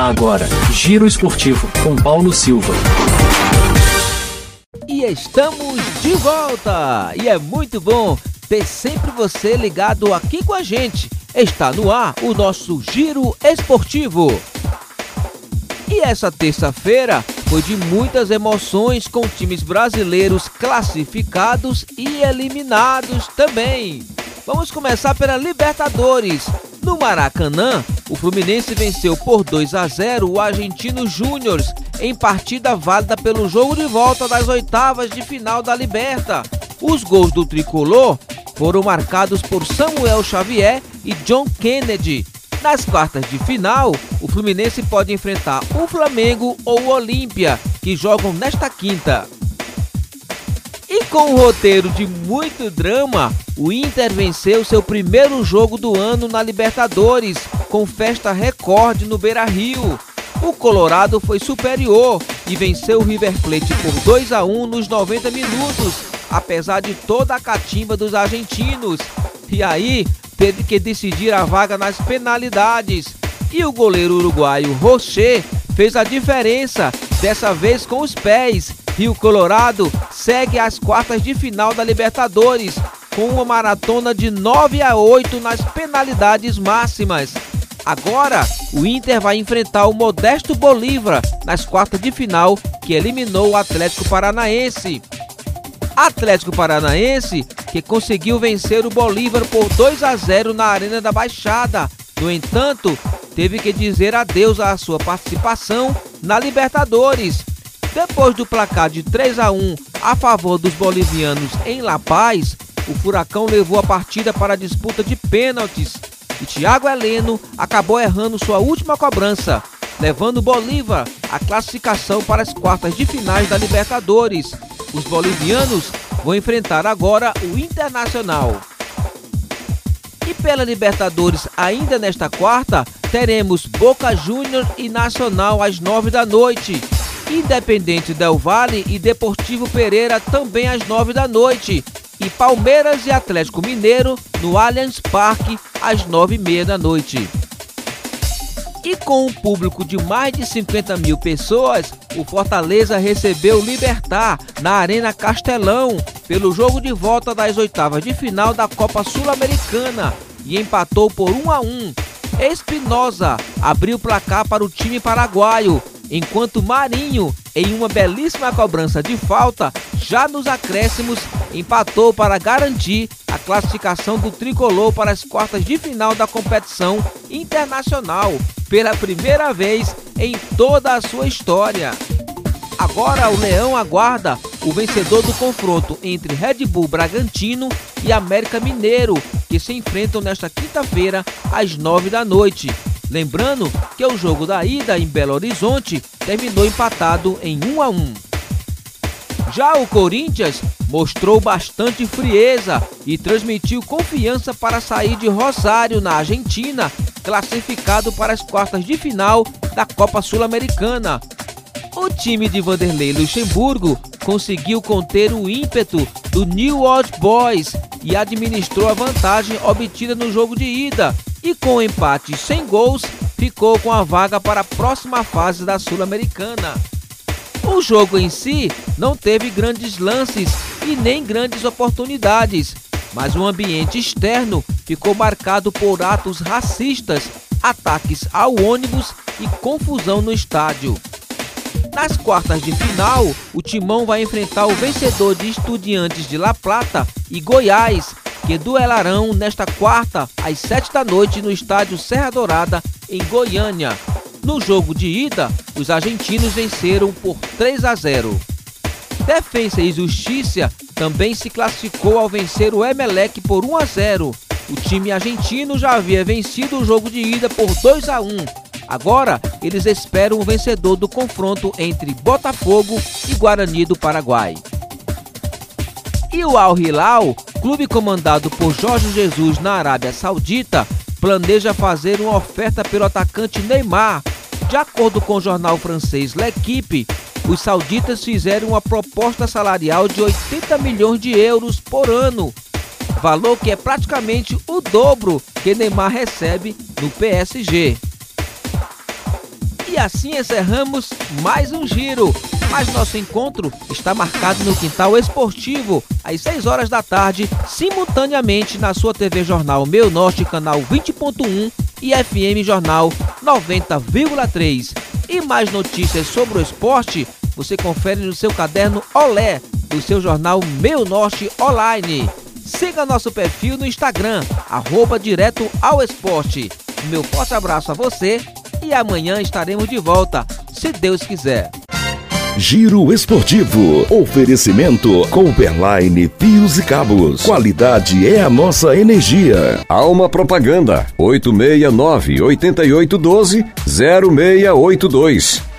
Agora, Giro Esportivo com Paulo Silva. E estamos de volta! E é muito bom ter sempre você ligado aqui com a gente. Está no ar o nosso Giro Esportivo. E essa terça-feira foi de muitas emoções com times brasileiros classificados e eliminados também. Vamos começar pela Libertadores. No Maracanã, o Fluminense venceu por 2 a 0 o Argentino Júnior em partida válida pelo jogo de volta das oitavas de final da Liberta. Os gols do tricolor foram marcados por Samuel Xavier e John Kennedy. Nas quartas de final, o Fluminense pode enfrentar o Flamengo ou o Olímpia, que jogam nesta quinta. E com um roteiro de muito drama, o Inter venceu seu primeiro jogo do ano na Libertadores, com festa recorde no Beira-Rio. O Colorado foi superior e venceu o River Plate por 2 a 1 nos 90 minutos, apesar de toda a catimba dos argentinos. E aí, teve que decidir a vaga nas penalidades. E o goleiro uruguaio Rocher fez a diferença, dessa vez com os pés, Rio Colorado segue às quartas de final da Libertadores, com uma maratona de 9 a 8 nas penalidades máximas. Agora, o Inter vai enfrentar o modesto Bolívar nas quartas de final, que eliminou o Atlético Paranaense. Atlético Paranaense que conseguiu vencer o Bolívar por 2 a 0 na Arena da Baixada. No entanto, teve que dizer adeus à sua participação na Libertadores depois do placar de 3 a 1 a favor dos bolivianos em La Paz, o Furacão levou a partida para a disputa de pênaltis e Thiago Heleno acabou errando sua última cobrança, levando Bolívar à classificação para as quartas de finais da Libertadores. Os bolivianos vão enfrentar agora o Internacional. E pela Libertadores, ainda nesta quarta, teremos Boca Júnior e Nacional às nove da noite. Independente Del Vale e Deportivo Pereira também às nove da noite. E Palmeiras e Atlético Mineiro no Allianz Parque às nove e meia da noite. E com um público de mais de 50 mil pessoas, o Fortaleza recebeu Libertar na Arena Castelão pelo jogo de volta das oitavas de final da Copa Sul-Americana e empatou por 1 a 1. Espinosa abriu o placar para o time paraguaio enquanto Marinho, em uma belíssima cobrança de falta, já nos acréscimos, empatou para garantir a classificação do tricolor para as quartas de final da competição internacional, pela primeira vez em toda a sua história. Agora o Leão aguarda o vencedor do confronto entre Red Bull Bragantino e América Mineiro, que se enfrentam nesta quinta-feira às nove da noite. Lembrando que o jogo da ida em Belo Horizonte terminou empatado em 1 a 1. Já o Corinthians mostrou bastante frieza e transmitiu confiança para sair de Rosário, na Argentina, classificado para as quartas de final da Copa Sul-Americana. O time de Vanderlei Luxemburgo conseguiu conter o ímpeto do New Old Boys e administrou a vantagem obtida no jogo de ida, e com empate sem gols, ficou com a vaga para a próxima fase da Sul-Americana. O jogo em si não teve grandes lances e nem grandes oportunidades, mas o ambiente externo ficou marcado por atos racistas, ataques ao ônibus e confusão no estádio. Nas quartas de final, o Timão vai enfrentar o vencedor de Estudiantes de La Plata e Goiás, que duelarão nesta quarta às sete da noite no estádio Serra Dourada, em Goiânia. No jogo de ida, os argentinos venceram por 3 a 0. Defensa e Justiça também se classificou ao vencer o Emelec por 1 a 0. O time argentino já havia vencido o jogo de ida por 2 a 1. Agora, eles esperam o vencedor do confronto entre Botafogo e Guarani do Paraguai. E o Al Hilal clube comandado por Jorge Jesus na Arábia Saudita planeja fazer uma oferta pelo atacante Neymar. De acordo com o jornal francês L'Equipe, os sauditas fizeram uma proposta salarial de 80 milhões de euros por ano, valor que é praticamente o dobro que Neymar recebe no PSG. E assim encerramos mais um giro. Mas nosso encontro está marcado no Quintal Esportivo, às 6 horas da tarde, simultaneamente na sua TV Jornal Meu Norte, canal 20.1 e FM Jornal 90,3. E mais notícias sobre o esporte você confere no seu caderno Olé, do seu jornal Meu Norte Online. Siga nosso perfil no Instagram, arroba direto ao esporte. Meu forte abraço a você e amanhã estaremos de volta, se Deus quiser. Giro Esportivo. Oferecimento Cooperline Pios e Cabos. Qualidade é a nossa energia. Alma Propaganda. 869 8812 0682.